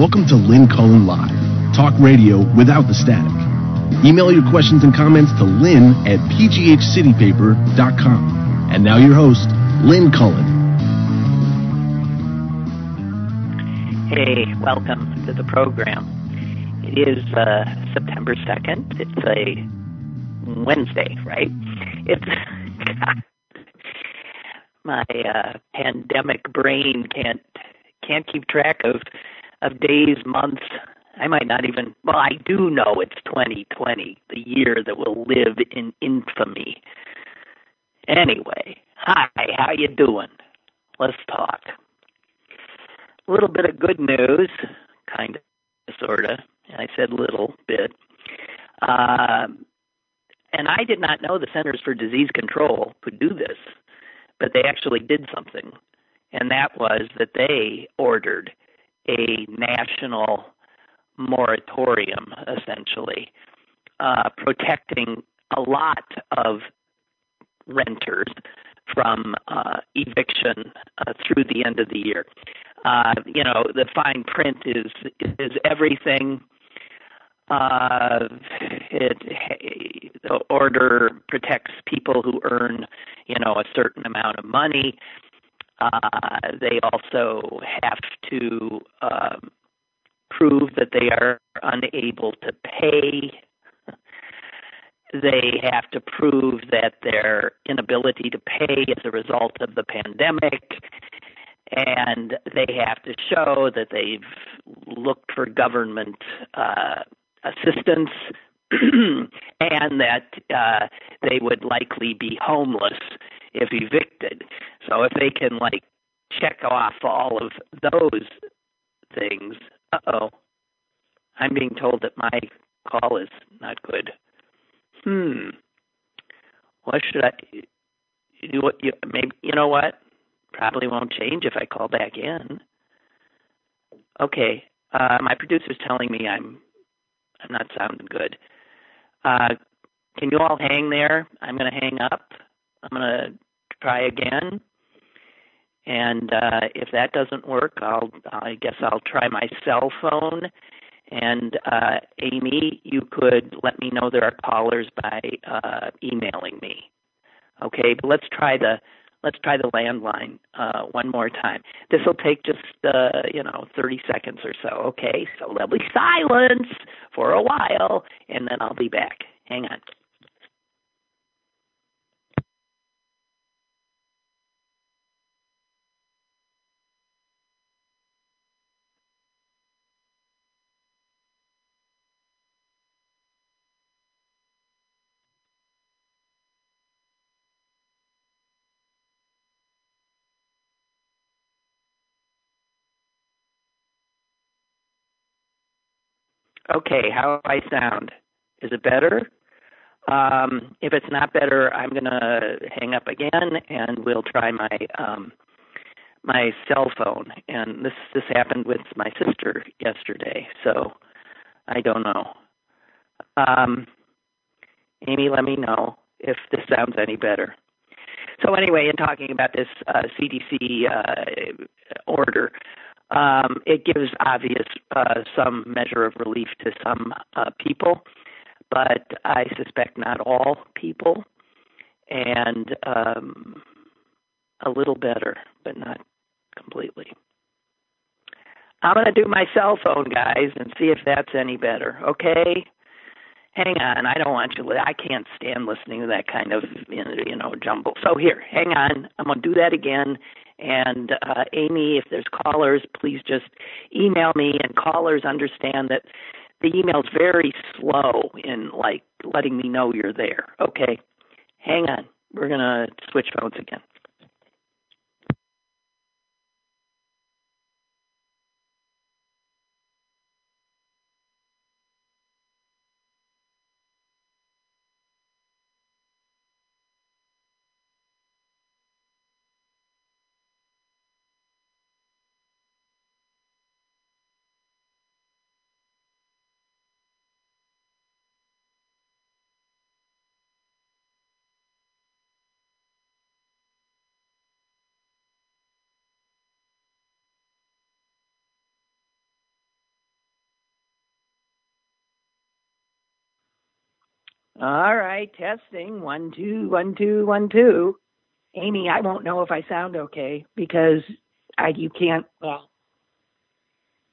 Welcome to Lynn Cullen Live, talk radio without the static. Email your questions and comments to lynn at pghcitypaper.com. And now your host, Lynn Cullen. Hey, welcome to the program. It is uh, September 2nd. It's a Wednesday, right? It's my uh, pandemic brain can't can't keep track of of days, months. I might not even. Well, I do know it's 2020, the year that will live in infamy. Anyway, hi, how you doing? Let's talk. A little bit of good news, kind of, sort of. I said little bit. Um, and I did not know the Centers for Disease Control could do this, but they actually did something. And that was that they ordered a national moratorium, essentially, uh, protecting a lot of renters from uh, eviction uh, through the end of the year. Uh, you know, the fine print is is everything uh, it, the order protects people who earn, you know, a certain amount of money. Uh, they also have to um, prove that they are unable to pay. They have to prove that their inability to pay is a result of the pandemic and they have to show that they've looked for government uh, assistance and that uh, they would likely be homeless if evicted. So if they can like check off all of those things, uh oh, I'm being told that my call is not good. Hmm. What should I? You, you maybe you know what? Probably won't change if I call back in. Okay. Uh, my producer's telling me I'm I'm not sounding good. Uh, can you all hang there? I'm going to hang up. I'm going to try again. And uh, if that doesn't work, I'll I guess I'll try my cell phone. And uh, Amy, you could let me know there are callers by uh, emailing me. Okay, but let's try the let's try the landline uh, one more time. This will take just uh, you know 30 seconds or so. Okay, so there'll be silence for a while, and then I'll be back. Hang on. Okay, how do I sound? Is it better? Um, if it's not better, I'm gonna hang up again, and we'll try my um, my cell phone. And this this happened with my sister yesterday, so I don't know. Um, Amy, let me know if this sounds any better. So anyway, in talking about this uh, CDC uh, order, um, it gives obvious uh, some measure of relief to some uh, people, but I suspect not all people, and um, a little better, but not completely. I'm going to do my cell phone, guys, and see if that's any better. Okay? Hang on, I don't want you. Li- I can't stand listening to that kind of you know jumble. So here, hang on. I'm going to do that again, and uh, Amy, if there's callers, please just email me. And callers understand that the email's very slow in like letting me know you're there. Okay, hang on. We're gonna switch phones again. All right, testing. One, two, one, two, one, two. Amy, I won't know if I sound okay because I you can't well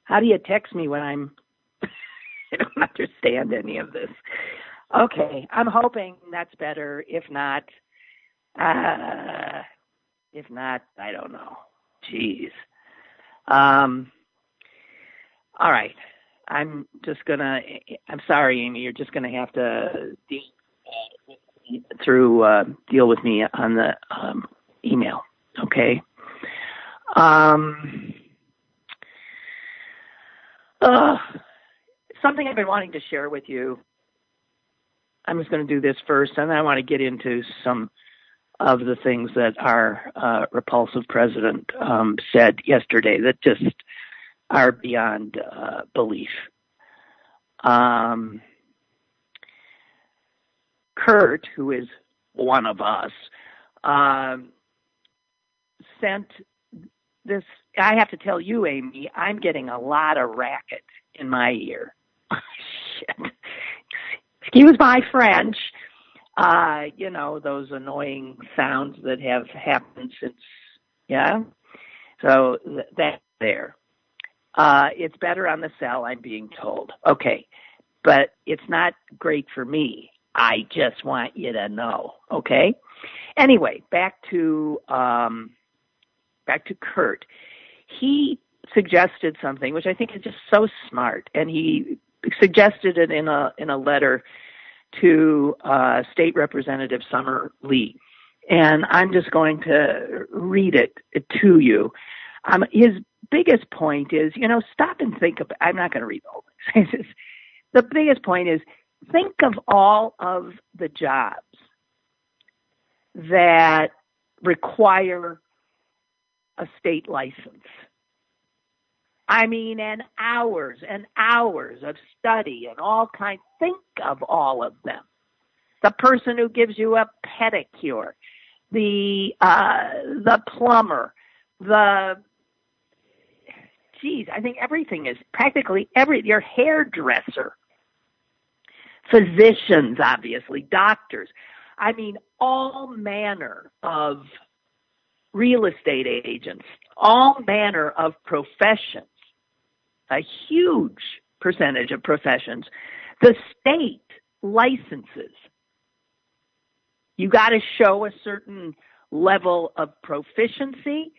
how do you text me when I'm I don't understand any of this. Okay, I'm hoping that's better. If not, uh if not, I don't know. Jeez. Um all right. I'm just gonna. I'm sorry, Amy. You're just gonna have to deal uh, through uh, deal with me on the um, email. Okay. Um. Uh, something I've been wanting to share with you. I'm just going to do this first, and I want to get into some of the things that our uh, repulsive president um, said yesterday that just are beyond uh, belief. Um, Kurt, who is one of us, um, sent this. I have to tell you, Amy, I'm getting a lot of racket in my ear. Shit. Excuse my French. Uh, you know, those annoying sounds that have happened since, yeah. So th- that's there. Uh, it's better on the cell, I'm being told. Okay. But it's not great for me. I just want you to know. Okay. Anyway, back to, um, back to Kurt. He suggested something which I think is just so smart, and he suggested it in a in a letter to uh, State Representative Summer Lee, and I'm just going to read it to you. Um, his biggest point is, you know, stop and think about. I'm not going to read all this. the biggest point is think of all of the jobs that require a state license. I mean, and hours and hours of study and all kinds. Think of all of them. The person who gives you a pedicure, the uh, the plumber, the geez, I think everything is practically every your hairdresser, physicians, obviously, doctors. I mean, all manner of real estate agents, all manner of professions, a huge percentage of professions. The state licenses. You got to show a certain level of proficiency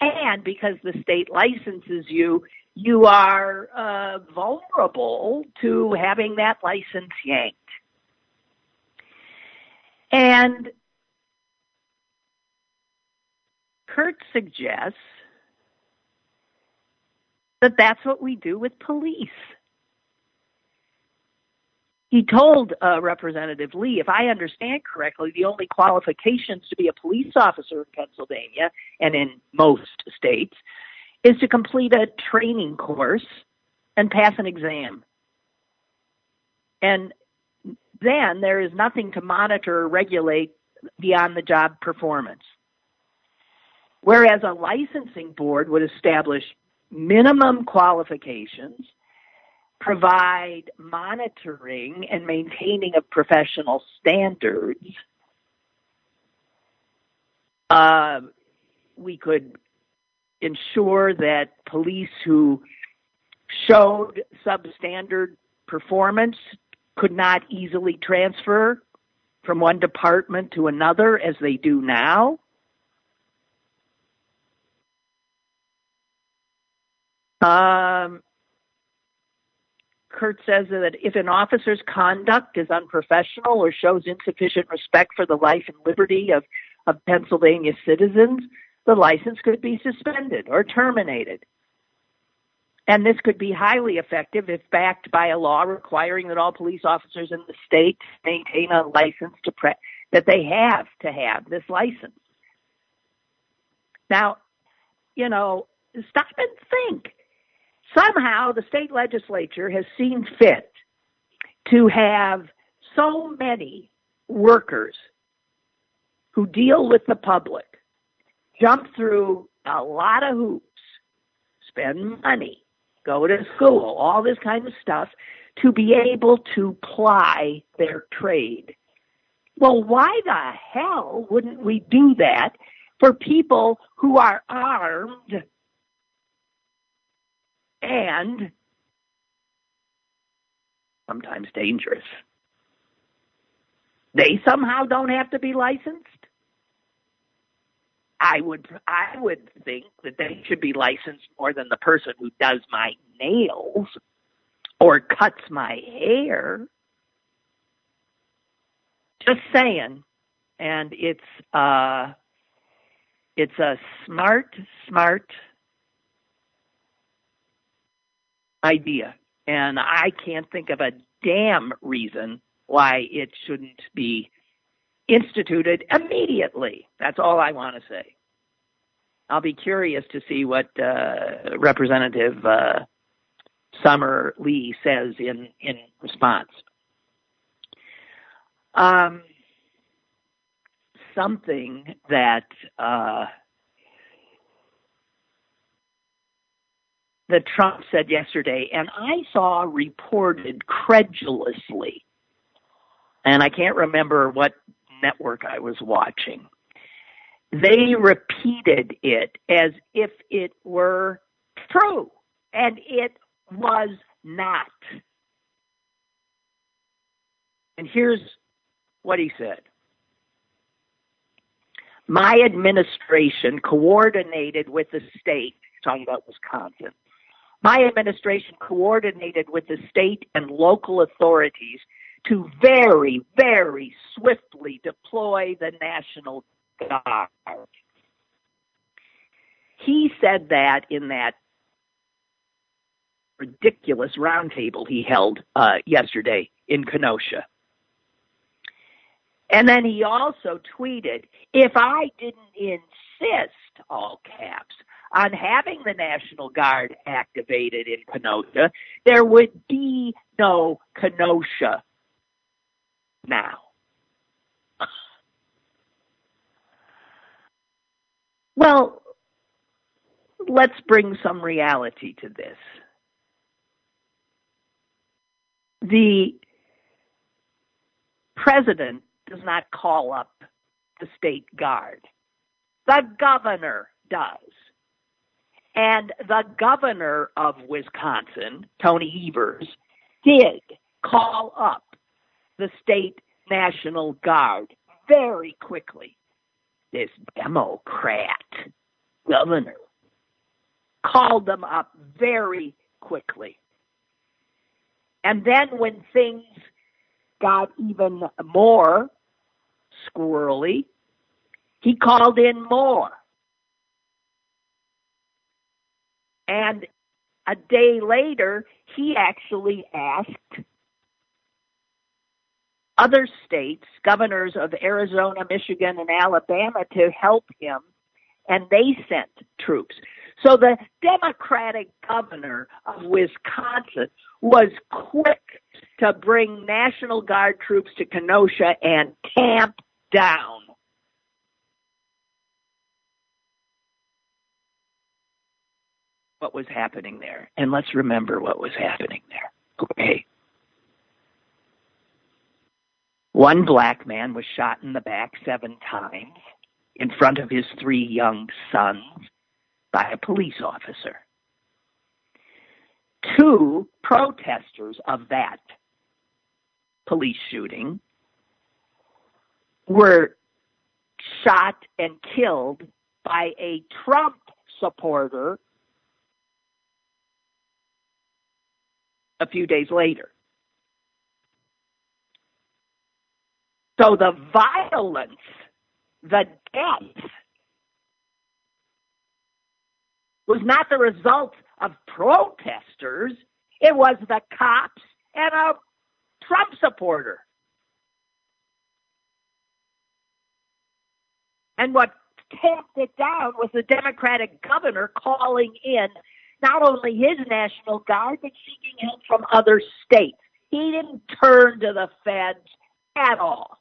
and because the state licenses you, you are uh, vulnerable to having that license yanked. And Kurt suggests that that's what we do with police. He told uh, Representative Lee, if I understand correctly, the only qualifications to be a police officer in Pennsylvania and in most states is to complete a training course and pass an exam. And then there is nothing to monitor or regulate beyond the job performance. Whereas a licensing board would establish minimum qualifications provide monitoring and maintaining of professional standards, uh, we could ensure that police who showed substandard performance could not easily transfer from one department to another as they do now. Um, Kurt says that if an officer's conduct is unprofessional or shows insufficient respect for the life and liberty of, of Pennsylvania citizens, the license could be suspended or terminated. And this could be highly effective if backed by a law requiring that all police officers in the state maintain a license to pre- that they have to have this license. Now, you know, stop and think somehow the state legislature has seen fit to have so many workers who deal with the public jump through a lot of hoops, spend money, go to school, all this kind of stuff to be able to ply their trade. Well, why the hell wouldn't we do that for people who are armed and sometimes dangerous? They somehow don't have to be licensed. I would I would think that they should be licensed more than the person who does my nails or cuts my hair. Just saying. And it's uh it's a smart, smart idea. And I can't think of a damn reason why it shouldn't be instituted immediately. That's all I want to say. I'll be curious to see what uh, Representative uh, Summer Lee says in in response. Um, something that uh, that Trump said yesterday, and I saw reported credulously, and I can't remember what network I was watching. They repeated it as if it were true, and it was not. And here's what he said My administration coordinated with the state, talking about Wisconsin, my administration coordinated with the state and local authorities to very, very swiftly deploy the National Guard. He said that in that ridiculous roundtable he held uh, yesterday in Kenosha. And then he also tweeted, if I didn't insist, all caps, on having the National Guard activated in Kenosha, there would be no Kenosha now. Well, let's bring some reality to this. The president does not call up the state guard. The governor does. And the governor of Wisconsin, Tony Evers, did call up the state National Guard very quickly. This Democrat governor called them up very quickly. And then when things got even more squirrely, he called in more. And a day later, he actually asked other states, governors of Arizona, Michigan, and Alabama to help him, and they sent troops. So the Democratic governor of Wisconsin was quick to bring National Guard troops to Kenosha and tamp down. What was happening there? And let's remember what was happening there. Okay. One black man was shot in the back seven times in front of his three young sons by a police officer. Two protesters of that police shooting were shot and killed by a Trump supporter a few days later. So the violence, the death, was not the result of protesters. It was the cops and a Trump supporter. And what tamped it down was the Democratic governor calling in not only his National Guard, but seeking help from other states. He didn't turn to the feds at all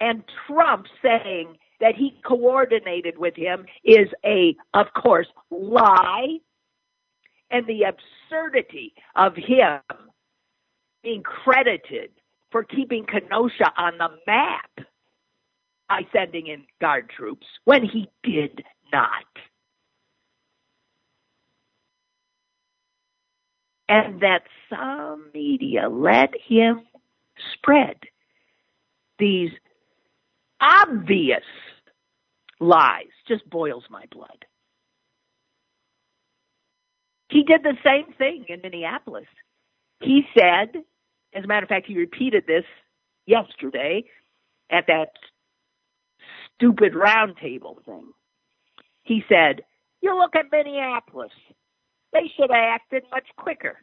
and Trump saying that he coordinated with him is a, of course, lie. and the absurdity of him being credited for keeping Kenosha on the map by sending in guard troops when he did not. And that some media let him spread these obvious lies just boils my blood. He did the same thing in Minneapolis. He said, as a matter of fact, he repeated this yesterday at that stupid roundtable thing. He said, You look at Minneapolis. They should have acted much quicker.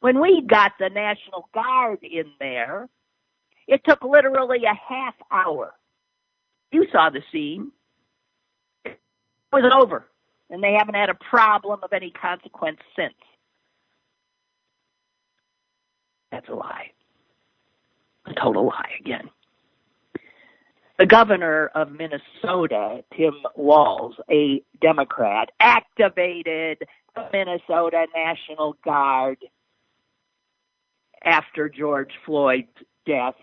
When we got the National Guard in there, it took literally a half hour. You saw the scene. It was over, and they haven't had a problem of any consequence since. That's a lie. A total lie again. The governor of Minnesota, Tim Walz, a Democrat, activated the Minnesota National Guard after George Floyd's death.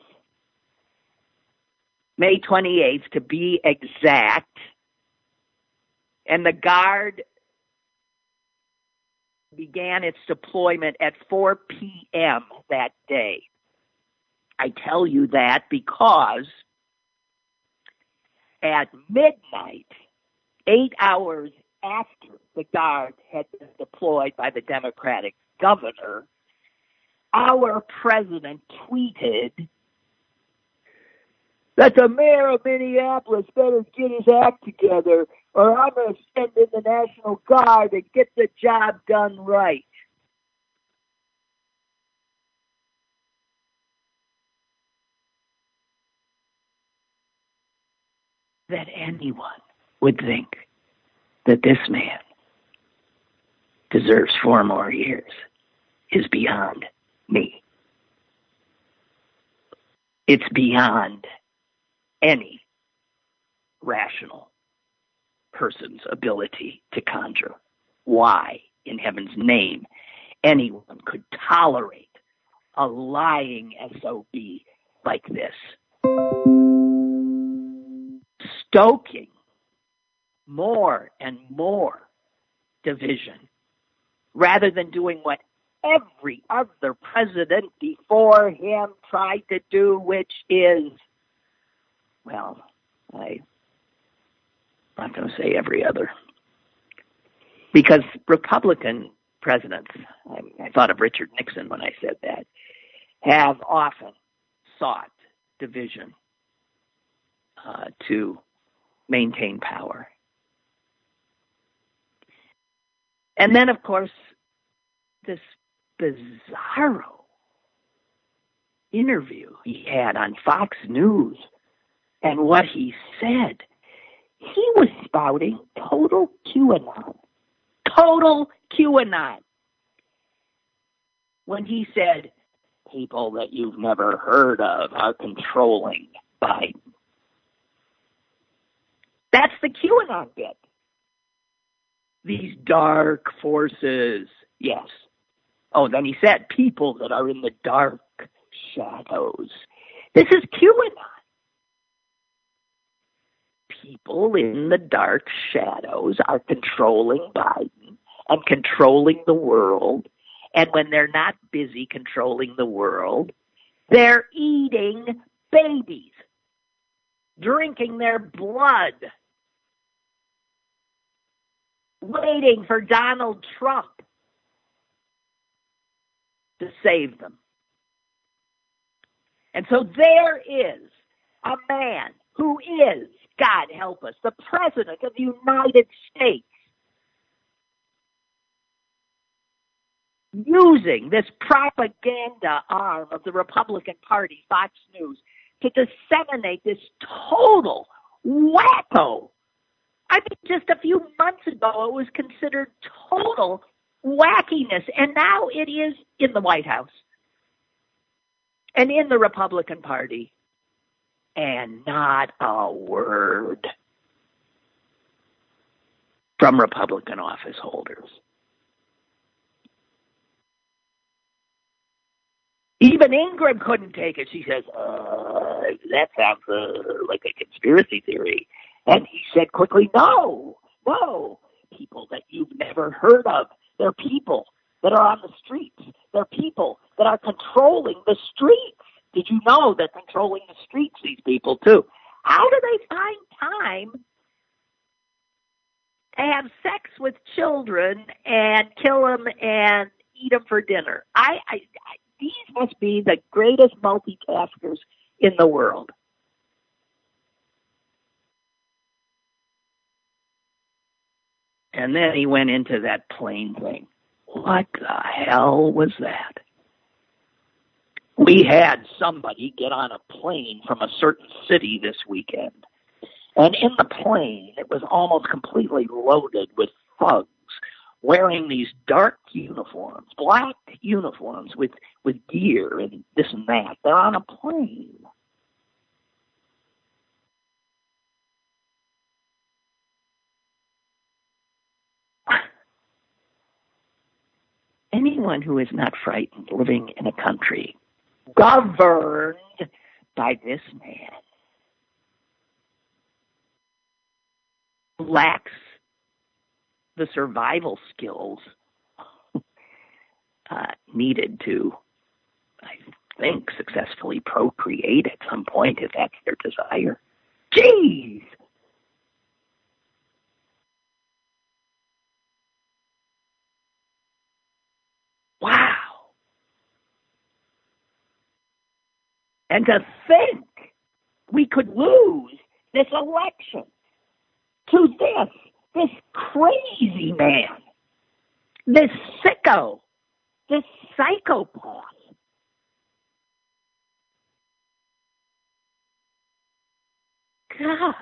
May 28th, to be exact. And the Guard began its deployment at 4 p.m. that day. I tell you that because at midnight, eight hours after the Guard had been deployed by the Democratic governor, our president tweeted that the mayor of Minneapolis better get his act together or I'm going to send in the National Guard and get the job done right. That anyone would think that this man deserves four more years is beyond me. It's beyond any rational person's ability to conjure. Why, in heaven's name, anyone could tolerate a lying SOB like this? Stoking more and more division rather than doing what every other president before him tried to do, which is, well, I I'm not going to say every other. Because Republican presidents, I, I thought of Richard Nixon when I said that, have often sought division uh, to maintain power. And then, of course, this bizarro interview he had on Fox News and what he said he was spouting total QAnon. Total QAnon. When he said, people that you've never heard of are controlling Biden. That's the QAnon bit. These dark forces. Yes. Oh, then he said people that are in the dark shadows. This is QAnon people in the dark shadows are controlling Biden and controlling the world. And when they're not busy controlling the world, they're eating babies, drinking their blood, waiting for Donald Trump to save them. And so there is a man who is God help us, the President of the United States using this propaganda arm of the Republican Party, Fox News, to disseminate this total wacko. I mean, just a few months ago, it was considered total wackiness, and now it is in the White House and in the Republican Party, and not a word from Republican office holders. Even Ingraham couldn't take it. She says, uh, "That sounds uh, like a conspiracy theory." And he said quickly, "No, no, people that you've never heard of. They're people that are on the streets. They're people that are controlling the streets. Did you know they're controlling the streets? These people too. How do they find time to have sex with children and kill them and eat them for dinner? I, I, I these must be the greatest multitaskers in the world. And then he went into that plane thing. What the hell was that? We had somebody get on a plane from a certain city this weekend. And in the plane, it was almost completely loaded with thugs wearing these dark uniforms, black uniforms with, with gear and this and that. They're on a plane. Anyone who is not frightened living in a country governed by this man lacks the survival skills uh, needed to, I think, successfully procreate at some point if that's their desire. Jeez! Wow! And to think we could lose this election to this this crazy man, this sicko, this psychopath. God.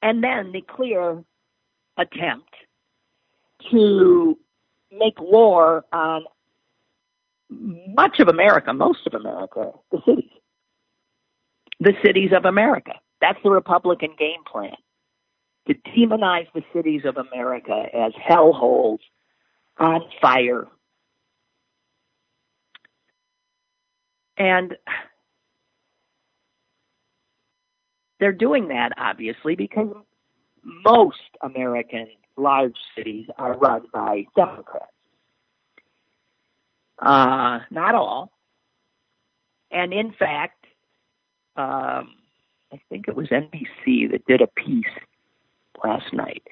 And then the clear attempt to make war on much of America, most of America, the cities the cities of America. That's the Republican game plan to demonize the cities of America as hellholes on fire. And they're doing that obviously because most American large cities are run by Democrats. Uh, not all. And in fact, um, I think it was NBC that did a piece last night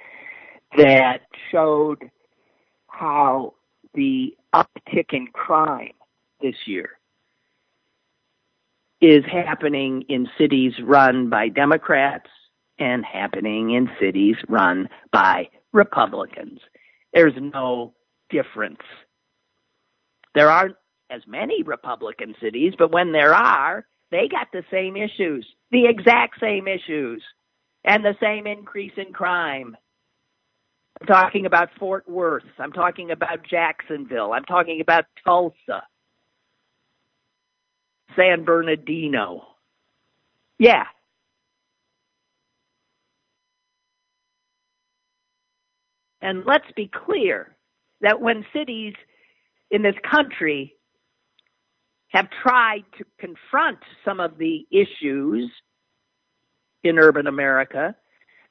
that showed how the uptick in crime this year is happening in cities run by Democrats and happening in cities run by Republicans. There's no difference. There aren't as many Republican cities, but when there are, they got the same issues, the exact same issues, and the same increase in crime. I'm talking about Fort Worth. I'm talking about Jacksonville. I'm talking about Tulsa, San Bernardino. Yeah. And let's be clear that when cities in this country have tried to confront some of the issues in urban America.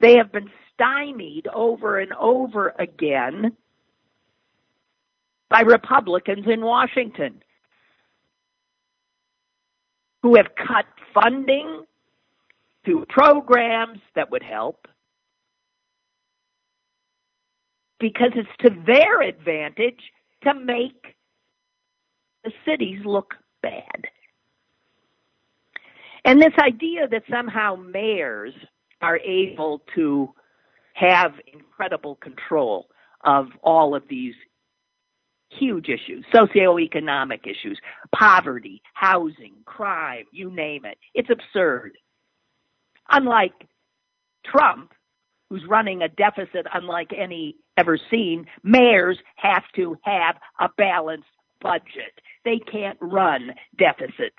They have been stymied over and over again by Republicans in Washington who have cut funding to programs that would help because it's to their advantage to make the cities look bad. And this idea that somehow mayors are able to have incredible control of all of these huge issues, socioeconomic issues, poverty, housing, crime, you name it. It's absurd. Unlike Trump, who's running a deficit unlike any ever seen, mayors have to have a balanced budget. They can't run deficits.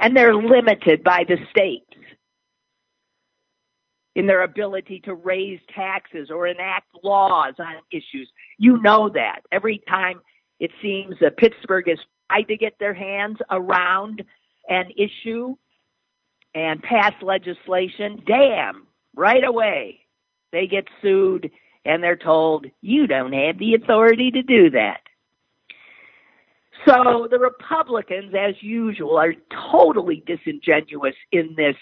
And they're limited by the states. in their ability to raise taxes or enact laws on issues. You know that. Every time it seems that Pittsburgh has tried to get their hands around an issue and pass legislation, damn, right away they get sued and they're told, you don't have the authority to do that. So the Republicans, as usual, are totally disingenuous in this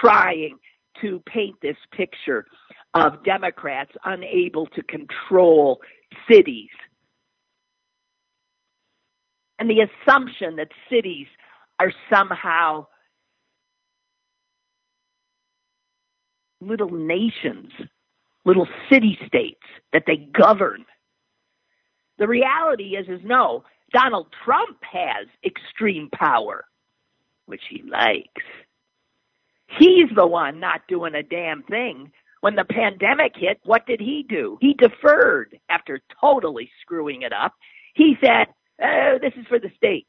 trying to paint this picture of Democrats unable to control cities. And the assumption that cities are somehow little nations, little city states that they govern. The reality is is no, Donald Trump has extreme power, which he likes. He's the one not doing a damn thing. When the pandemic hit, what did he do? He deferred after totally screwing it up. He said, oh, this is for the states.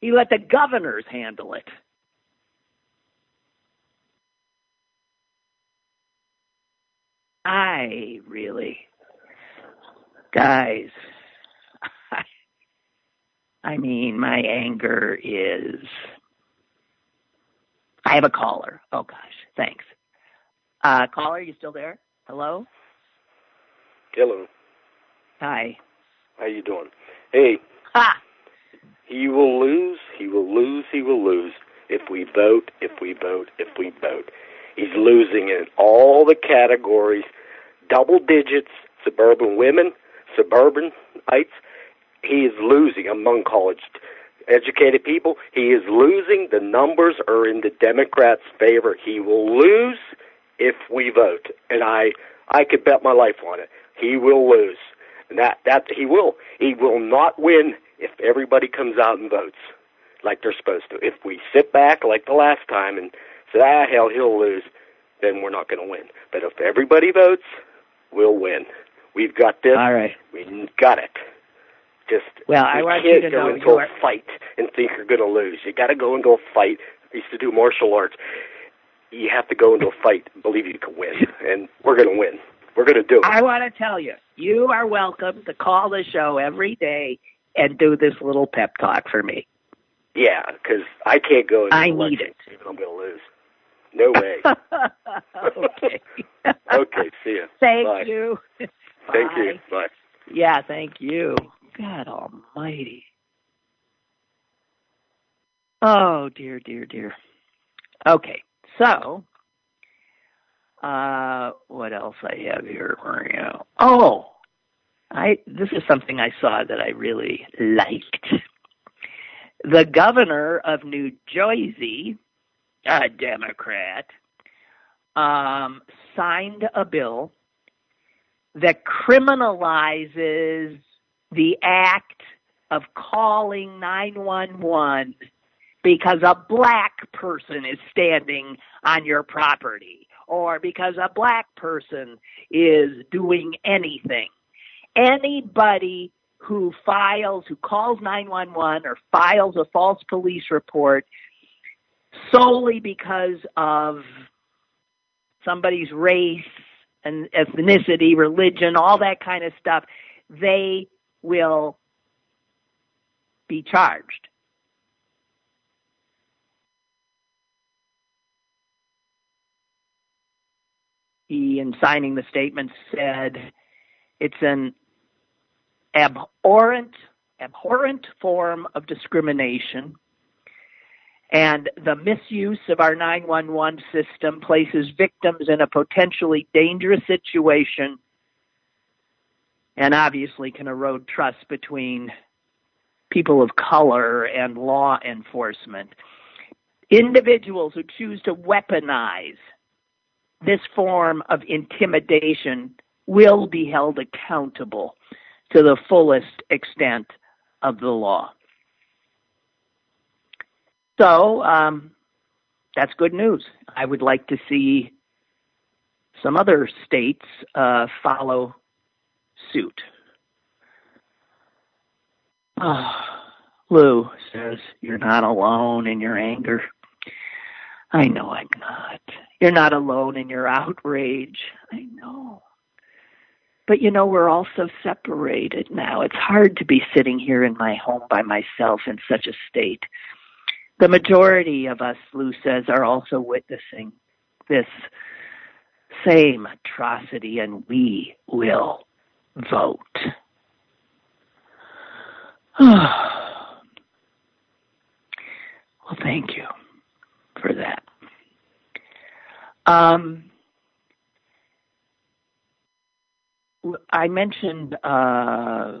He let the governors handle it. I really, guys, I mean, my anger is. I have a caller. Oh gosh, thanks. Uh, caller, are you still there? Hello. Hello. Hi. How you doing? Hey. Ha. He will lose. He will lose. He will lose if we vote. If we vote. If we vote. He's losing in all the categories. Double digits. Suburban women. Suburbanites he is losing among college educated people. He is losing. The numbers are in the Democrats' favor. He will lose if we vote, and I I could bet my life on it. He will lose. And that that he will. He will not win if everybody comes out and votes like they're supposed to. If we sit back like the last time and say, ah, hell, he'll lose, then we're not going to win. But if everybody votes, we'll win. We've got this. All right. We got it. Just well, I want you to go know into a are... fight and think you're going to lose. You got to go into a fight. I used to do martial arts. You have to go into a fight and believe you can win, and we're going to win. We're going to do it. I want to tell you, you are welcome to call the show every day and do this little pep talk for me. Yeah, because I can't go. Into I need it. Even I'm going to lose. No way. okay. okay. See you. Thank Bye. you. Thank you. Bye. Yeah, thank you. God Almighty. Oh dear, dear, dear. Okay, so uh, what else I have here you? Oh, I this is something I saw that I really liked. The governor of New Jersey, a Democrat, um, signed a bill that criminalizes the act of calling 911 because a black person is standing on your property or because a black person is doing anything. Anybody who files, who calls 911 or files a false police report solely because of somebody's race and ethnicity, religion, all that kind of stuff, they will be charged. He, in signing the statement, said it's an abhorrent, abhorrent form of discrimination, and the misuse of our 911 system places victims in a potentially dangerous situation and obviously can erode trust between people of color and law enforcement. Individuals who choose to weaponize this form of intimidation will be held accountable to the fullest extent of the law. So, um, that's good news. I would like to see some other states uh, follow suit. Oh, Lou says, You're not alone in your anger. I know I'm not. You're not alone in your outrage. I know. But you know, we're all so separated now. It's hard to be sitting here in my home by myself in such a state. The majority of us, Lou says, are also witnessing this same atrocity, and we will vote. well, thank you for that. Um, I mentioned uh,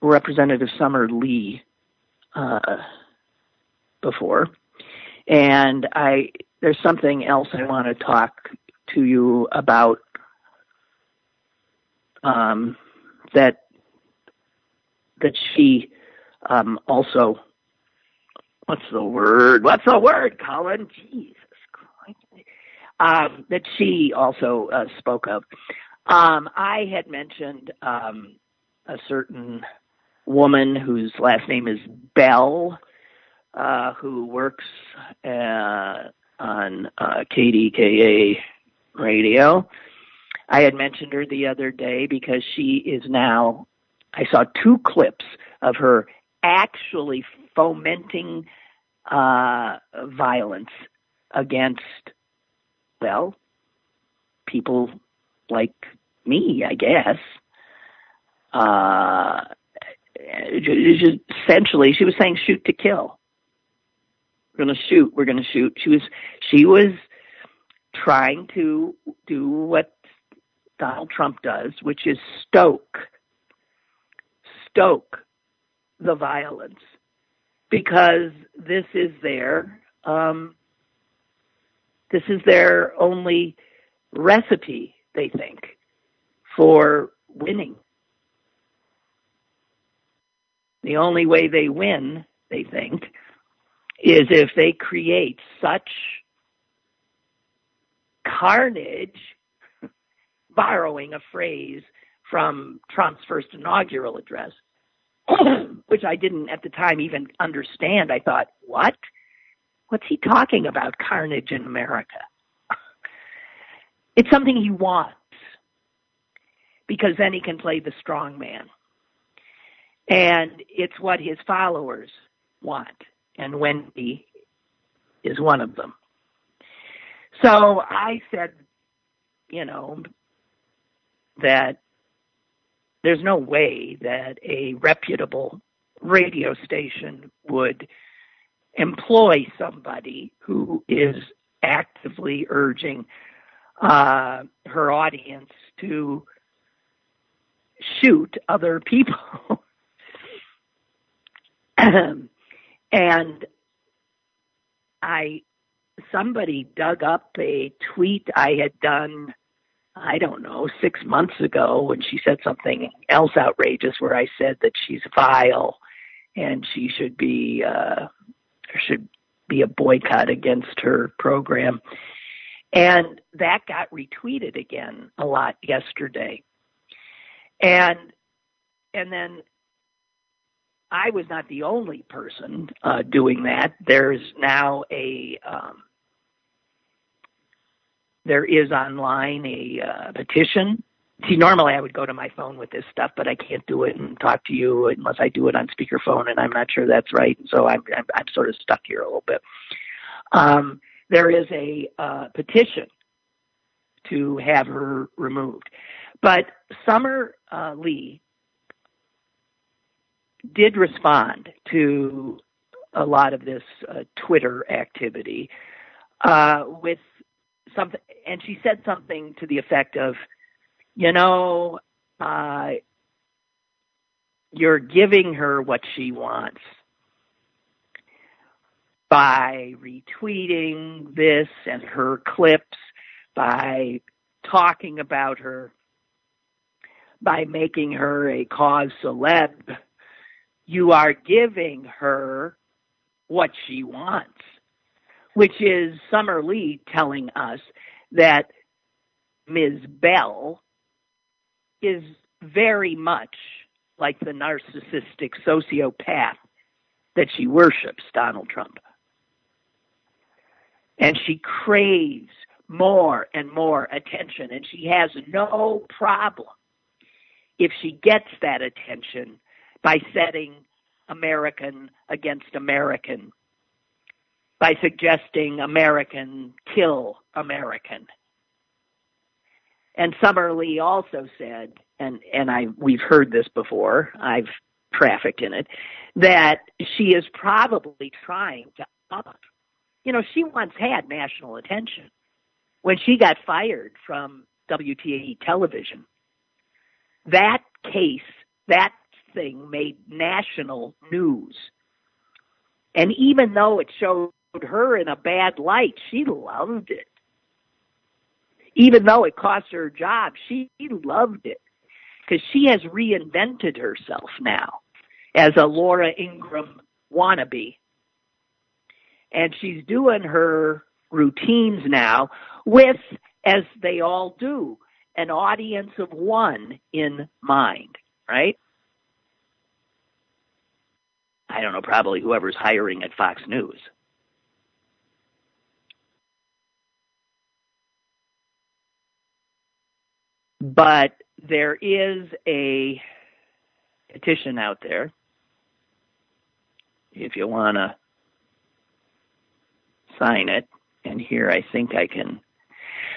Representative Summer Lee uh, before, and I there's something else I want to talk to you about um, that that she um, also what's the word? What's the word, Colin? Jesus Christ! Um, that she also uh, spoke of. Um, I had mentioned um, a certain woman whose last name is Bell, uh, who works uh, on uh, KDKA radio. I had mentioned her the other day because she is now, I saw two clips of her actually fomenting uh, violence against, well, people like me, I guess. Uh, essentially, she was saying shoot to kill. We're going to shoot. We're going to shoot. She was, she was trying to do what Donald Trump does, which is stoke, stoke the violence because this is their, um, this is their only recipe, they think, for winning. The only way they win, they think, is if they create such carnage, borrowing a phrase from Trump's first inaugural address, which I didn't at the time even understand. I thought, what? What's he talking about, carnage in America? it's something he wants because then he can play the strong man. And it's what his followers want. And Wendy is one of them. So I said, you know, that there's no way that a reputable radio station would employ somebody who is actively urging uh, her audience to shoot other people. and I somebody dug up a tweet I had done, I don't know, six months ago when she said something else outrageous where I said that she's vile and she should be, uh, there should be a boycott against her program. And that got retweeted again a lot yesterday. And, and then I was not the only person uh, doing that. There's now a um, there is online a uh, petition. See, normally I would go to my phone with this stuff, but I can't do it and talk to you unless I do it on speakerphone, and I'm not sure that's right. So I'm I'm, I'm sort of stuck here a little bit. Um, there is a uh, petition to have her removed, but Summer uh, Lee did respond to a lot of this uh, Twitter activity uh, with something, and she said something to the effect of, you know, uh, you're giving her what she wants by retweeting this and her clips, by talking about her, by making her a cause celeb you are giving her what she wants, which is Summer Lee telling us that Ms. Bell is very much like the narcissistic sociopath that she worships, Donald Trump. And she craves more and more attention, and she has no problem if she gets that attention by setting American against American, by suggesting American kill American. And Summer Lee also said, and, and I we've heard this before, I've trafficked in it, that she is probably trying to up. You know, she once had national attention when she got fired from WTAE television. That case, that thing made national news. And even though it showed her in a bad light, she loved it. Even though it cost her a job, she loved it because she has reinvented herself now as a Laura Ingraham wannabe. And she's doing her routines now with, as they all do, an audience of one in mind, right? I don't know, probably whoever's hiring at Fox News. But there is a petition out there if you want to sign it. And here I think I can.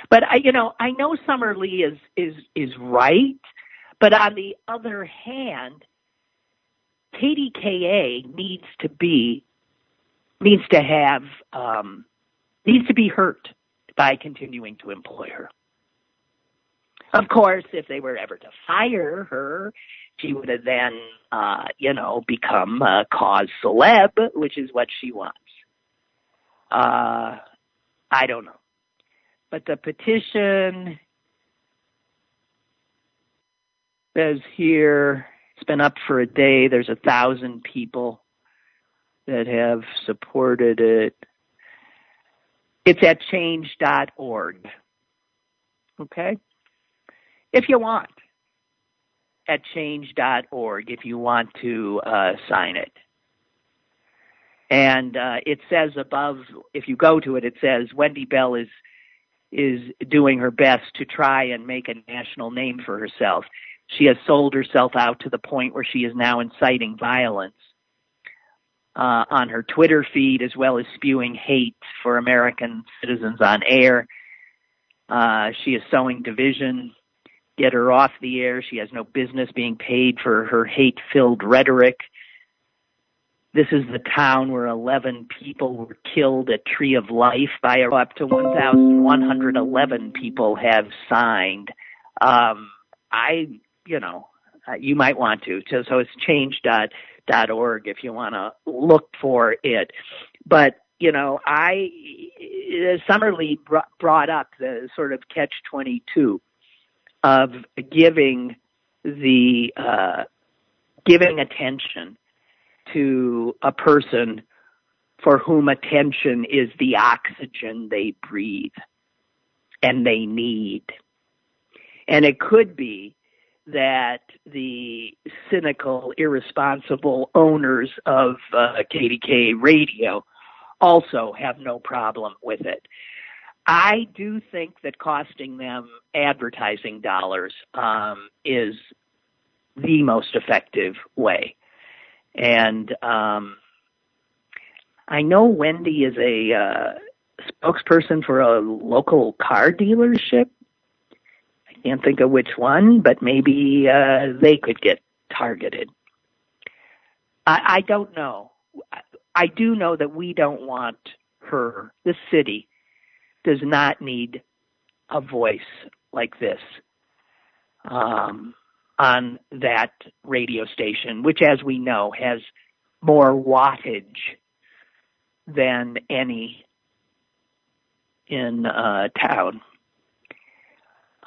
But I, you know, I know Summer Lee is is is right, but on the other hand, KDKA needs to be needs to have um, needs to be hurt by continuing to employ her. Of course, if they were ever to fire her, she would have then, uh, you know, become a cause celeb, which is what she wants. Uh, I don't know. But the petition says here it's been up for a day. There's a thousand people that have supported it. It's at change.org. Okay? If you want, at change.org, if you want to uh, sign it. And uh, it says above, if you go to it, it says Wendy Bell is is doing her best to try and make a national name for herself. She has sold herself out to the point where she is now inciting violence uh, on her Twitter feed, as well as spewing hate for American citizens on air. Uh, she is sowing division. Get her off the air. She has no business being paid for her hate filled rhetoric. This is the town where 11 people were killed at Tree of Life by up to 1,111 people have signed. Um, I, you know, uh, you might want to. So, so it's change.org if you want to look for it. But, you know, I, Summer Lee brought up the sort of catch 22 of giving the, uh, giving attention to a person for whom attention is the oxygen they breathe and they need. And it could be that the cynical, irresponsible owners of uh, KDKA radio also have no problem with it. I do think that costing them advertising dollars um, is the most effective way. And um, I know Wendy is a uh, spokesperson for a local car dealership. I can't think of which one, but maybe uh, they could get targeted. I, I don't know. I do know that we don't want her, the city, does not need a voice like this um, on that radio station, which, as we know, has more wattage than any in uh, town.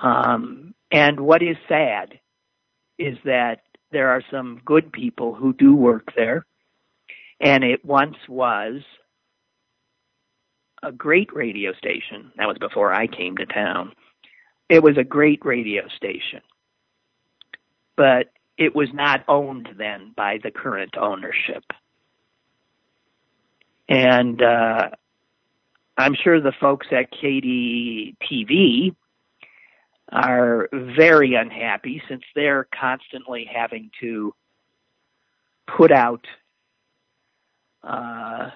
Um, and what is sad is that there are some good people who do work there, and it once was a great radio station. That was before I came to town. It was a great radio station, but it was not owned then by the current ownership. And uh, I'm sure the folks at KDTV are very unhappy since they're constantly having to put out uh,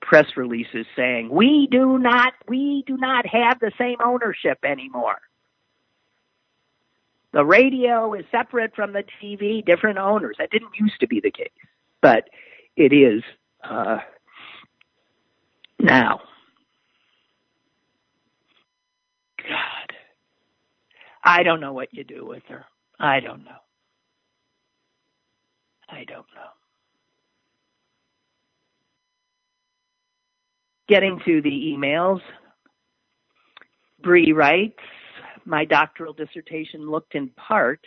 press releases saying we do not we do not have the same ownership anymore. The radio is separate from the TV, different owners. That didn't used to be the case, but it is uh, now. God, I don't know what you do with her. I don't know. I don't know. Getting to the emails, Bree writes, my doctoral dissertation looked in part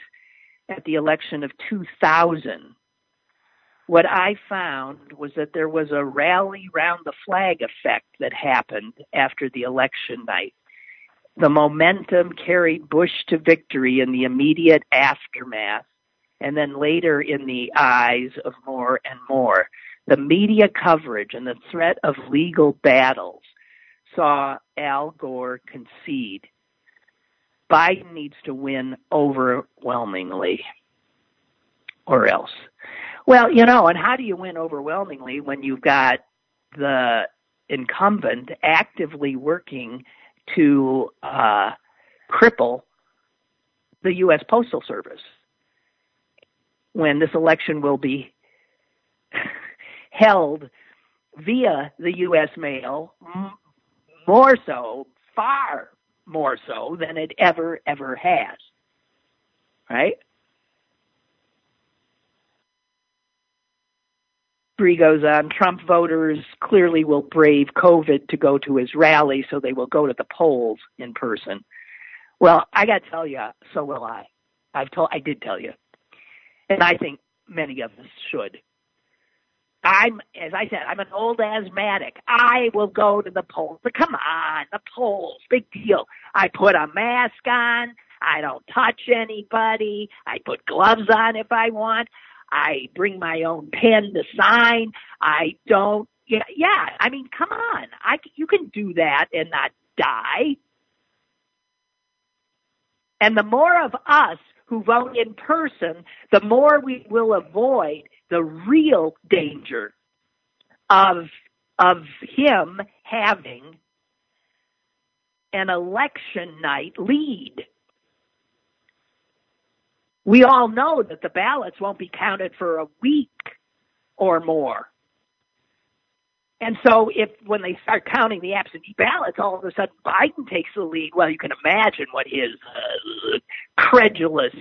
at the election of 2000. What I found was that there was a rally round the flag effect that happened after the election night. The momentum carried Bush to victory in the immediate aftermath, and then later in the eyes of more and more. The media coverage and the threat of legal battles saw Al Gore concede. Biden needs to win overwhelmingly, or else. Well, you know, and how do you win overwhelmingly when you've got the incumbent actively working to uh, cripple the U.S. Postal Service when this election will be held via the U.S. mail more so, far more so than it ever, ever has. Right? Bree goes on, Trump voters clearly will brave COVID to go to his rally, so they will go to the polls in person. Well, I got to tell you, so will I. I've told, I did tell you, and I think many of us should. I'm, as I said, I'm an old asthmatic. I will go to the polls. But come on, the polls, big deal. I put a mask on. I don't touch anybody. I put gloves on if I want. I bring my own pen to sign. I don't. Yeah, yeah. I mean, come on. I you can do that and not die. And the more of us who vote in person, the more we will avoid the real danger of of him having an election night lead. We all know that the ballots won't be counted for a week or more. And so if when they start counting the absentee ballots, all of a sudden Biden takes the lead, well, you can imagine what his uh, credulous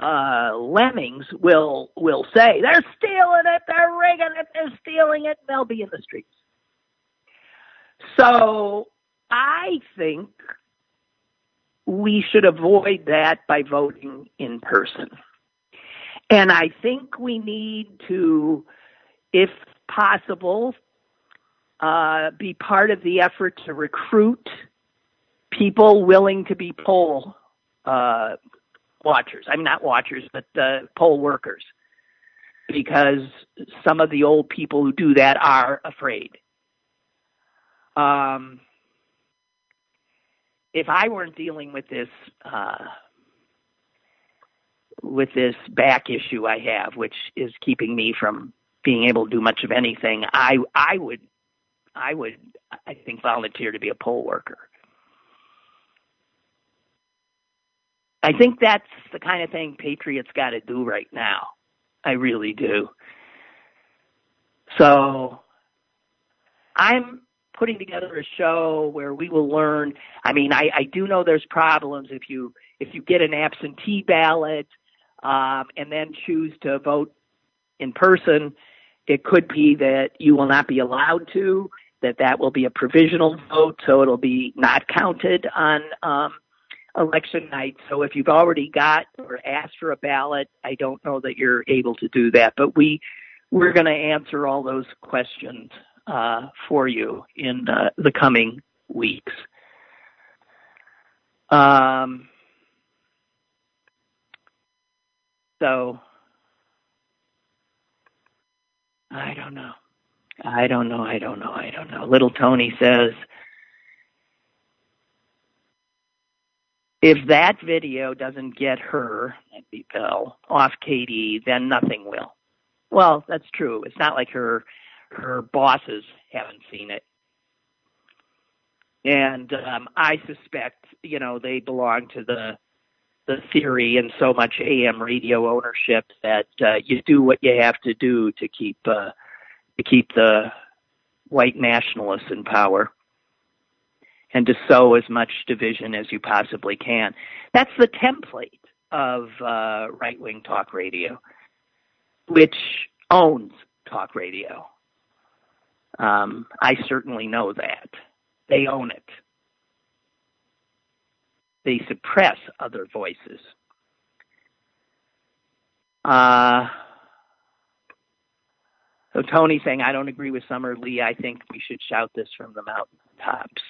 uh, lemmings will will say. They're stealing it, they're rigging it, they're stealing it, they'll be in the streets. So I think we should avoid that by voting in person. And I think we need to, if possible, uh, be part of the effort to recruit people willing to be poll uh, watchers. I mean, not watchers, but uh, poll workers, because some of the old people who do that are afraid. Um, if I weren't dealing with this uh, with this back issue I have, which is keeping me from being able to do much of anything, I I would I would I think volunteer to be a poll worker. I think that's the kind of thing patriots got to do right now. I really do. So I'm putting together a show where we will learn. I mean, I, I do know there's problems if you if you get an absentee ballot um, and then choose to vote in person. It could be that you will not be allowed to. That that will be a provisional vote, so it'll be not counted on um, election night. So if you've already got or asked for a ballot, I don't know that you're able to do that. But we we're going to answer all those questions uh, for you in uh, the coming weeks. Um, so I don't know. I don't know. I don't know. I don't know. Little Tony says if that video doesn't get her, that'd be off Katie, then nothing will. Well, that's true. It's not like her her bosses haven't seen it. And um, I suspect, you know, they belong to the the theory and so much AM radio ownership that uh, you do what you have to do to keep uh, to keep the white nationalists in power and to sow as much division as you possibly can. That's the template of uh, right wing talk radio, which owns talk radio. Um, I certainly know that. They own it. They suppress other voices. Uh, so Tony saying, I don't agree with Summer Lee. I think we should shout this from the mountaintops.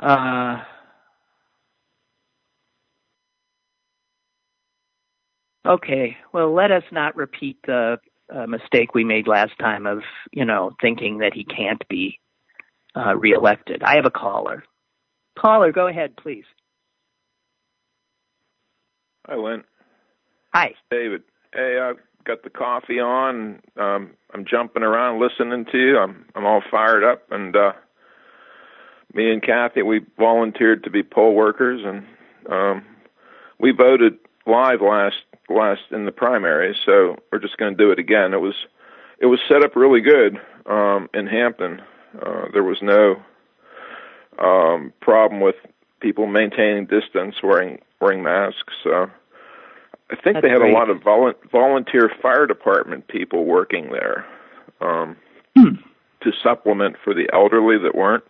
Uh, okay, well, let us not repeat the uh, mistake we made last time of, you know, thinking that he can't be uh, reelected. I have a caller. Caller, go ahead, please. Hi, Lynn. Hi. David. Hey, I got the coffee on. Um, I'm jumping around listening to you. I'm I'm all fired up, and uh, me and Kathy we volunteered to be poll workers, and um, we voted live last last in the primary, So we're just going to do it again. It was it was set up really good um, in Hampton. Uh, there was no um, problem with people maintaining distance, wearing wearing masks. So I think That's they had great. a lot of volu- volunteer fire department people working there um, Hmm. to supplement for the elderly that weren't.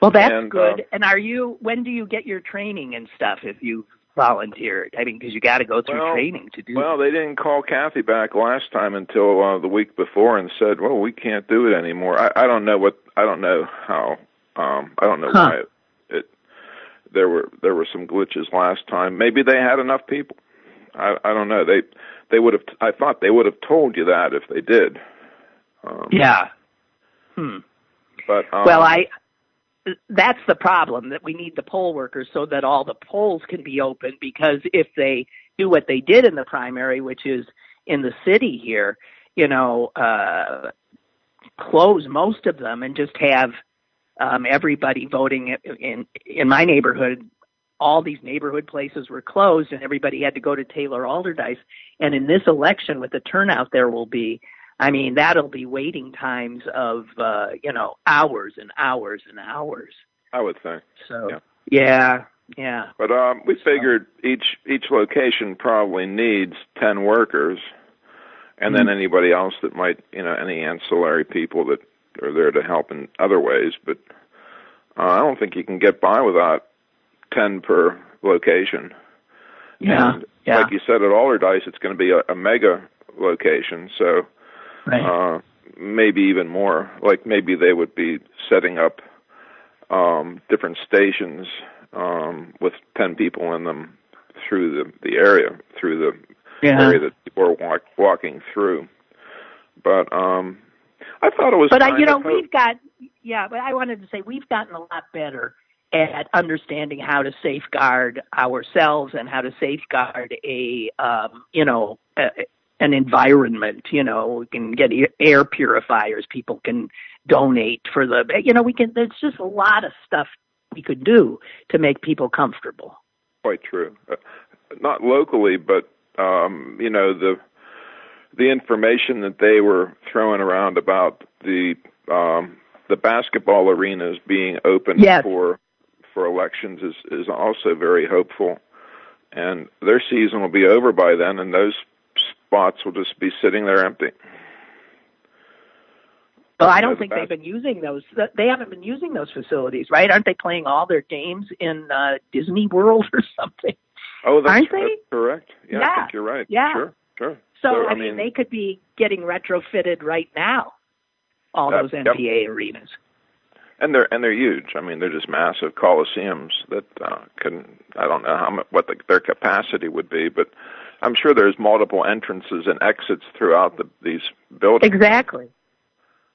Well, that's And, good. uh, and are you? When do you get your training and stuff? If you volunteered, I mean, because you got to go through Well- training to do. Well, they didn't call Kathy back last time until uh, the week before and said, "Well, we can't do it anymore." I, I don't know what I don't know how. Um, I don't know Huh. why it, it. There were there were some glitches last time. Maybe they had enough people. I I don't know. They they would have. I thought they would have told you that if they did. Um, yeah. Hmm. But um, well, I. That's the problem that we need the poll workers so that all the polls can be open. Because if they do what they did in the primary, which is in the city here, you know, uh, close most of them and just have um, everybody voting in in my neighborhood. All these neighborhood places were closed, and everybody had to go to Taylor Alderdice. And in this election, with the turnout there will be, I mean, that'll be waiting times of uh, you know hours and hours and hours. I would think. So Yeah. yeah, yeah. But um, we figured each each location probably needs ten workers, and then Mhm. anybody else that might, you know, any ancillary people that are there to help in other ways. But uh, I don't think you can get by without ten per location. Yeah, And yeah. like you said at Alderdice, it's going to be a, a mega location, so right. uh, maybe even more. Like maybe they would be setting up um, different stations um, with ten people in them through the the area, through the yeah. area that people are walk, walking through. But um, I thought it was. but I, you know, we've got yeah. But I wanted to say we've gotten a lot better at understanding how to safeguard ourselves and how to safeguard a um, you know a, an environment. You know, we can get air purifiers. People can donate for the. You know, we can. There's just a lot of stuff we could do to make people comfortable. quite true. Uh, not locally, but um, you know the the information that they were throwing around about the um, the basketball arenas being open Yes. for for elections is is also very hopeful. And their season will be over by then, and those spots will just be sitting there empty. Well, I don't think they've been using those. They haven't been using those facilities, right? Aren't they playing all their games in uh, Disney World or something? Oh, that's, Aren't they? that's correct. Yeah, I think you're right. Yeah. Sure, sure. So, I mean, they could be getting retrofitted right now. All Yep, those yep. NBA arenas. and they're and they're huge. I mean, they're just massive coliseums that uh, can I don't know how much what the, their capacity would be, but I'm sure there's multiple entrances and exits throughout the, these buildings. Exactly.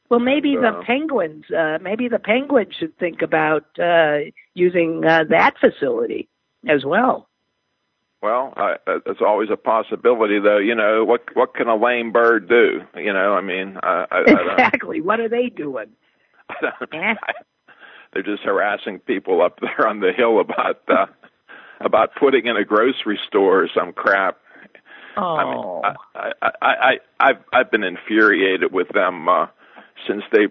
Well, maybe And, the uh, penguins. Uh, maybe the penguins should think about uh, using uh, that facility as well. Well, I, uh, it's always a possibility, though. You know, what what can a lame bird do? You know, I mean, I, I, I don't, Exactly. What are they doing? I don't, Eh? they're just harassing people up there on the hill about uh, about putting in a grocery store or some crap. Oh, I mean, I, I, I, I, I've I've been infuriated with them uh, since they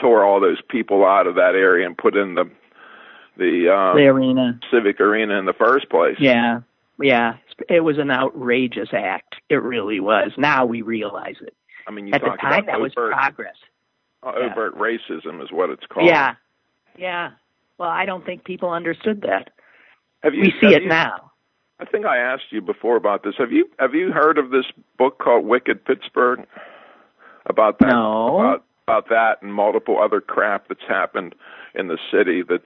tore all those people out of that area and put in the the, uh, the arena. civic arena in the first place. Yeah, yeah. It was an outrageous act. It really was. Now we realize it. I mean, you At the time, about that was progress. uh, yeah. overt racism is what it's called. Yeah, yeah. Well, I don't think people understood that. Have you, We see it you- now. I think I asked you before about this. Have you have you heard of this book called Wicked Pittsburgh? About that? No. About, about that and multiple other crap that's happened in the city that's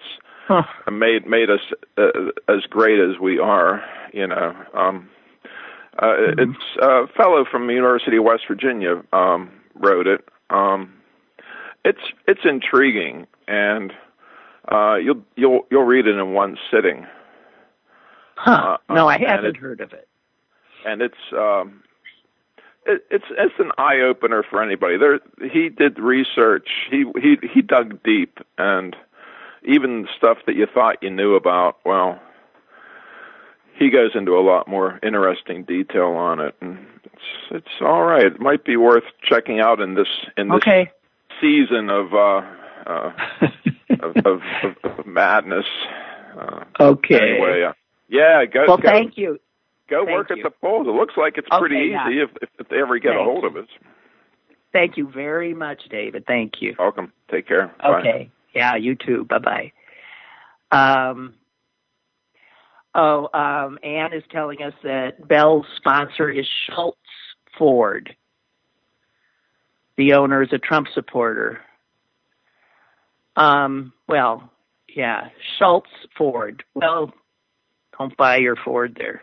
Huh. made made us uh, as great as we are. You know, um, uh, Mm-hmm. it's a fellow from the University of West Virginia um, wrote it. Um, it's it's intriguing, and uh, you'll you'll you'll read it in one sitting. Huh. Uh, no, I haven't it- heard of it. and it's um it, it's it's an eye opener for anybody. There he did research. He he he dug deep and even stuff that you thought you knew about, well, he goes into a lot more interesting detail on it and it's it's all right. It might be worth checking out in this in this Okay. season of uh uh of, of, of, of madness. Uh, okay. Anyway, uh, yeah, go well, go thank you. Go Thank work you. at the polls. It looks like it's pretty Okay, yeah. easy if, if they ever get a Thank hold of us. Thank you very much, David. Thank you. Welcome. Take care. Bye. Okay. Yeah, you too. Bye bye. Um, oh, um, Anne is telling us that Bell's sponsor is Shults Ford. The owner is a Trump supporter. Um, well, yeah, Shults Ford. Well, don't buy your Ford there.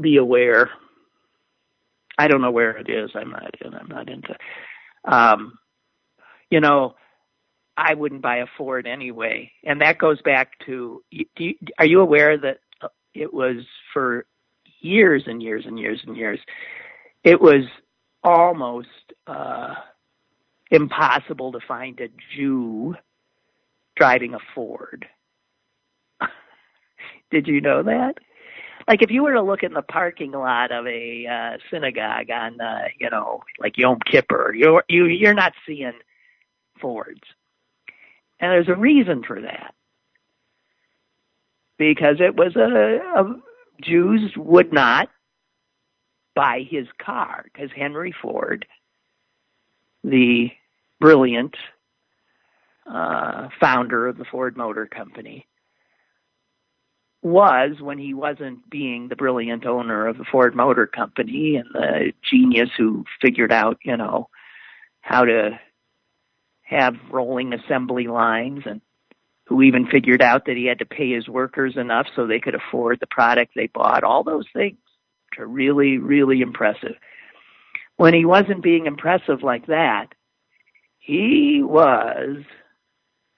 Be aware. I don't know where it is. I'm not in. I'm not into. Um, you know, I wouldn't buy a Ford anyway, and that goes back to. You, are you aware that uh, it was for years and years and years and years? It was almost uh, impossible to find a Jew driving a Ford. Did you know that? Like if you were to look in the parking lot of a uh, synagogue on, uh, you know, like Yom Kippur, you're you you're not seeing Fords, and there's a reason for that because it was a, a Jews would not buy his car because Henry Ford, the brilliant uh, founder of the Ford Motor Company, was when he wasn't being the brilliant owner of the Ford Motor Company and the genius who figured out, you know, how to have rolling assembly lines and who even figured out that he had to pay his workers enough so they could afford the product they bought. All those things are really, really impressive. When he wasn't being impressive like that, he was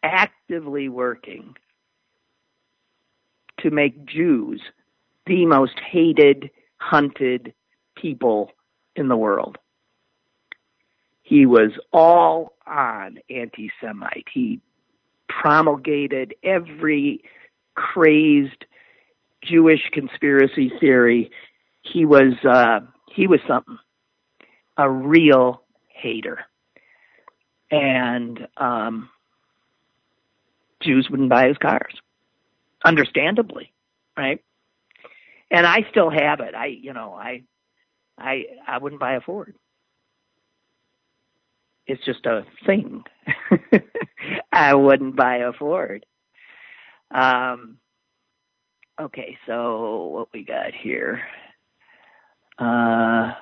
actively working to make Jews the most hated, hunted people in the world. He was all on anti Semite. He promulgated every crazed Jewish conspiracy theory. He was uh, he was something, a real hater, and um, Jews wouldn't buy his cars understandably, right? And I still have it. I, you know, I, I, I wouldn't buy a Ford. It's just a thing. I wouldn't buy a Ford. Um, okay, so what we got here? Uh,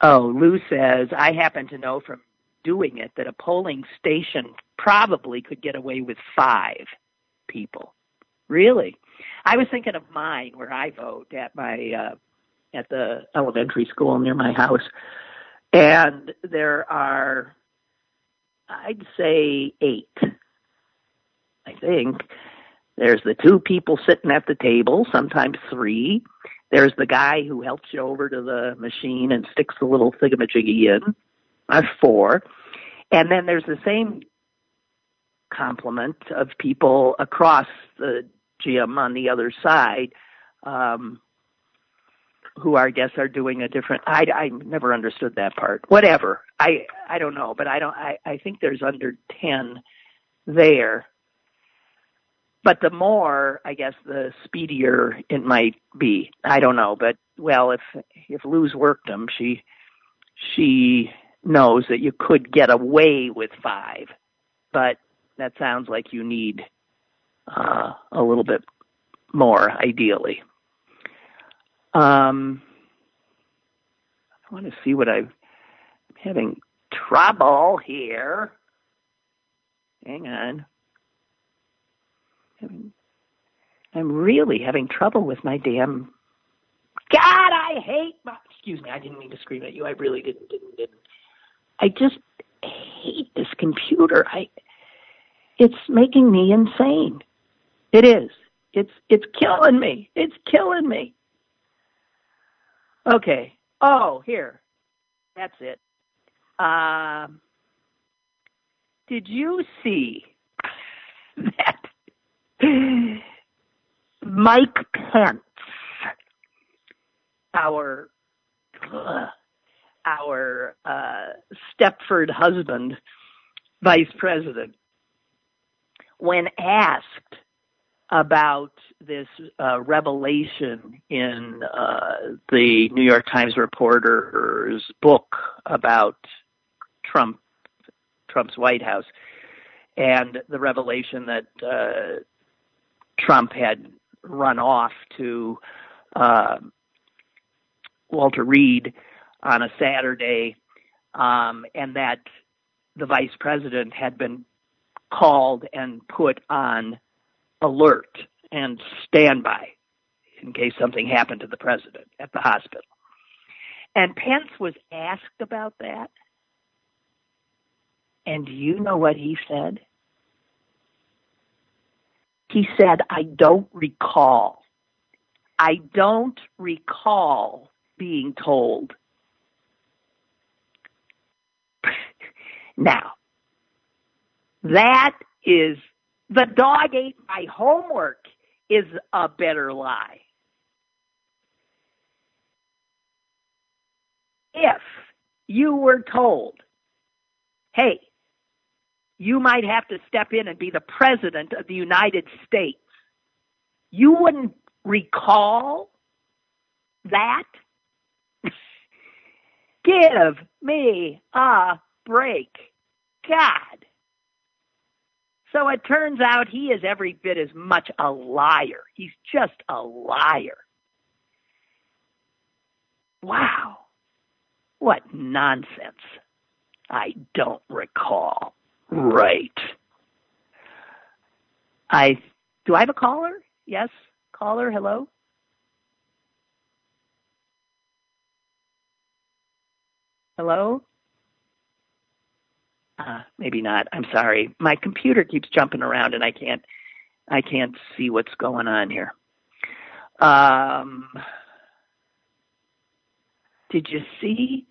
oh, Lou says I happen to know from doing it that a polling station probably could get away with five people. Really? I was thinking of mine where I vote at my uh at the elementary school near my house. And there are I'd say 8. I think there's the two people sitting at the table, sometimes 3. There's the guy who helps you over to the machine and sticks the little thingamajiggy in. 4. And then there's the same complement of people across the gym on the other side um, who I guess are doing a different. I I never understood that part. Whatever. I I don't know, but I don't. I I think there's under ten there. But the more, I guess, the speedier it might be. I don't know, but well, if if Lou's worked them, she she knows that you could get away with five, but that sounds like you need uh, a little bit more, ideally. Um, I want to see what I've, I'm having trouble here. Hang on. I'm really having trouble with my damn. God, I hate my. Excuse me, I didn't mean to scream at you. I really didn't. Didn't. Didn't. I just hate this computer. I. It's making me insane. It is. It's it's killing me. It's killing me. Okay. Oh, here. That's it. Um, did you see that Mike Pence, our uh, our uh, Stepford husband, vice president, when asked about this uh, revelation in uh, the New York Times reporter's book about Trump, Trump's White House, and the revelation that uh, Trump had run off to uh, Walter Reed on a Saturday, um, and that the vice president had been called and put on alert and standby in case something happened to the president at the hospital. And Pence was asked about that. And do you know what he said? He said, I don't recall. I don't recall being told. Now, that is the dog ate my homework is a better lie. If you were told, hey, you might have to step in and be the president of the United States, you wouldn't recall that? Give me a break. God. So it turns out he is every bit as much a liar. He's just a liar. Wow. What nonsense. I don't recall. Right. I do I have a caller? Yes, caller, hello. Hello? Uh, maybe not. I'm sorry. My computer keeps jumping around and I can't I can't see what's going on here. Um, did you see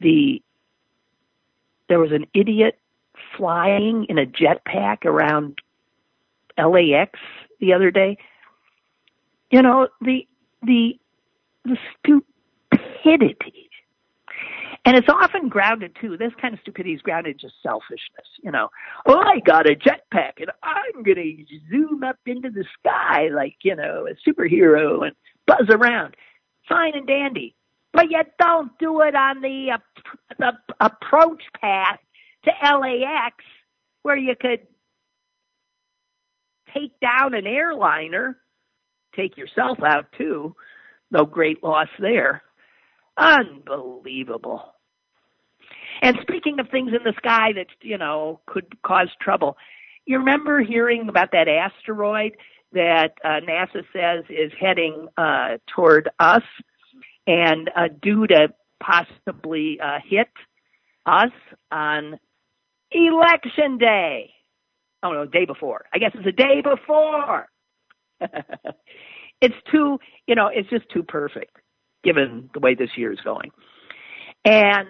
the there was an idiot flying in a jetpack around LAX the other day? You know, the the the stupidity and it's often grounded too. This kind of stupidity is grounded in just selfishness. You know, oh, I got a jetpack and I'm to zoom up into the sky like, you know, a superhero and buzz around. Fine and dandy. But you don't do it on the, uh, the approach path to LAX where you could take down an airliner, take yourself out too. No great loss there. Unbelievable. And speaking of things in the sky that, you know, could cause trouble, you remember hearing about that asteroid that uh, NASA says is heading uh, toward us and uh, due to possibly uh, hit us on election day. Oh no, day before. I guess it's the day before. it's too, you know, it's just too perfect given the way this year is going. And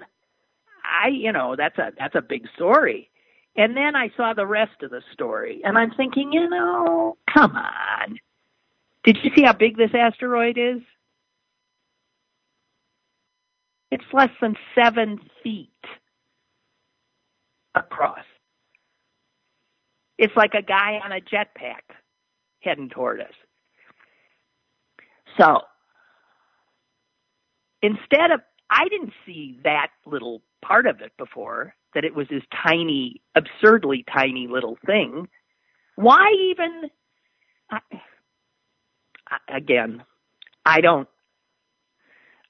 I, you know, that's a that's a big story. And then I saw the rest of the story, and I'm thinking, you know, come on. Did you see how big this asteroid is? It's less than seven feet across. It's like a guy on a jetpack heading toward us. So, instead of, I didn't see that little part of it before, that it was this tiny, absurdly tiny little thing. Why even, I, again, I don't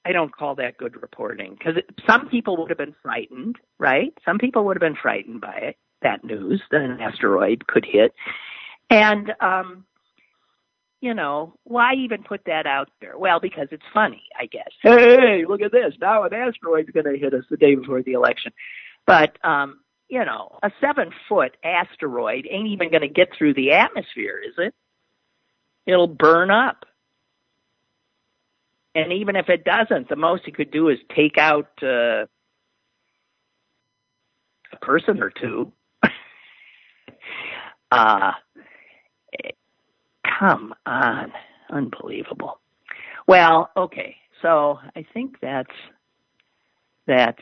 I don't call that good reporting because some people would have been frightened, right? Some people would have been frightened by it, that news that an asteroid could hit. And, um, you know, why even put that out there? Well, because it's funny, I guess. Hey, look at this. Now an asteroid's going to hit us the day before the election. But, um, you know, a seven foot asteroid ain't even going to get through the atmosphere, is it? It'll burn up. And even if it doesn't, the most it could do is take out uh, a person or two. uh, come on. Unbelievable. Well, okay. So I think that's that's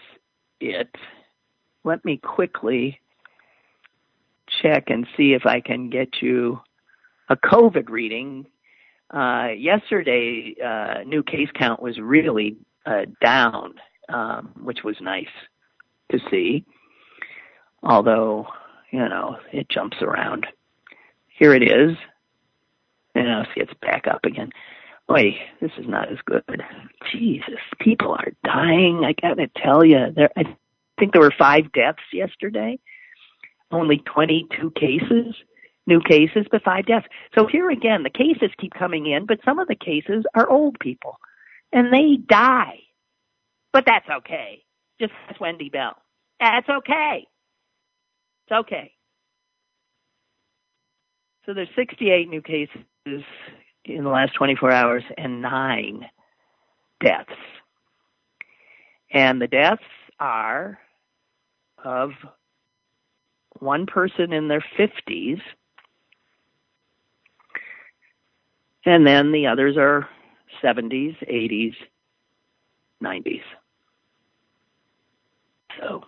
it. Let me quickly check and see if I can get you a COVID reading uh, yesterday, uh, new case count was really uh, down, um, which was nice to see. Although, you know, it jumps around. Here it is. And now see it's back up again. Wait, this is not as good. Jesus, people are dying. I gotta tell you, there. I think there were five deaths yesterday. Only 22 cases new cases, but five deaths. So here again, the cases keep coming in, but some of the cases are old people and they die. But that's okay. Just ask Wendy Bell. That's okay. It's okay. So there's 68 new cases in the last 24 hours and nine deaths. And the deaths are of one person in their 50s And then the others are 70s, 80s, 90s. So,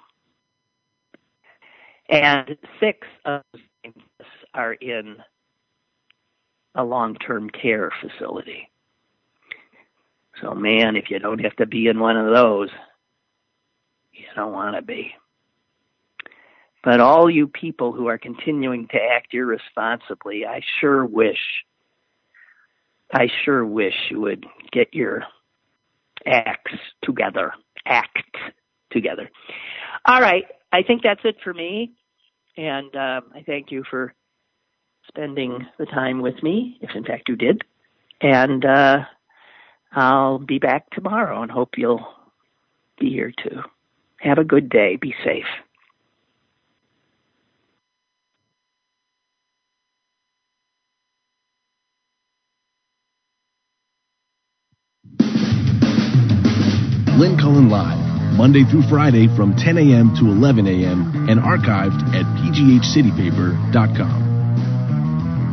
and six of them are in a long term care facility. So, man, if you don't have to be in one of those, you don't want to be. But all you people who are continuing to act irresponsibly, I sure wish I sure wish you would get your acts together. Act together. All right. I think that's it for me. And uh, I thank you for spending the time with me, if in fact you did. And uh, I'll be back tomorrow and hope you'll be here too. Have a good day. Be safe. Lynn Cullen Live, Monday through Friday from 10 a.m. to 11 a.m. and archived at pghcitypaper.com.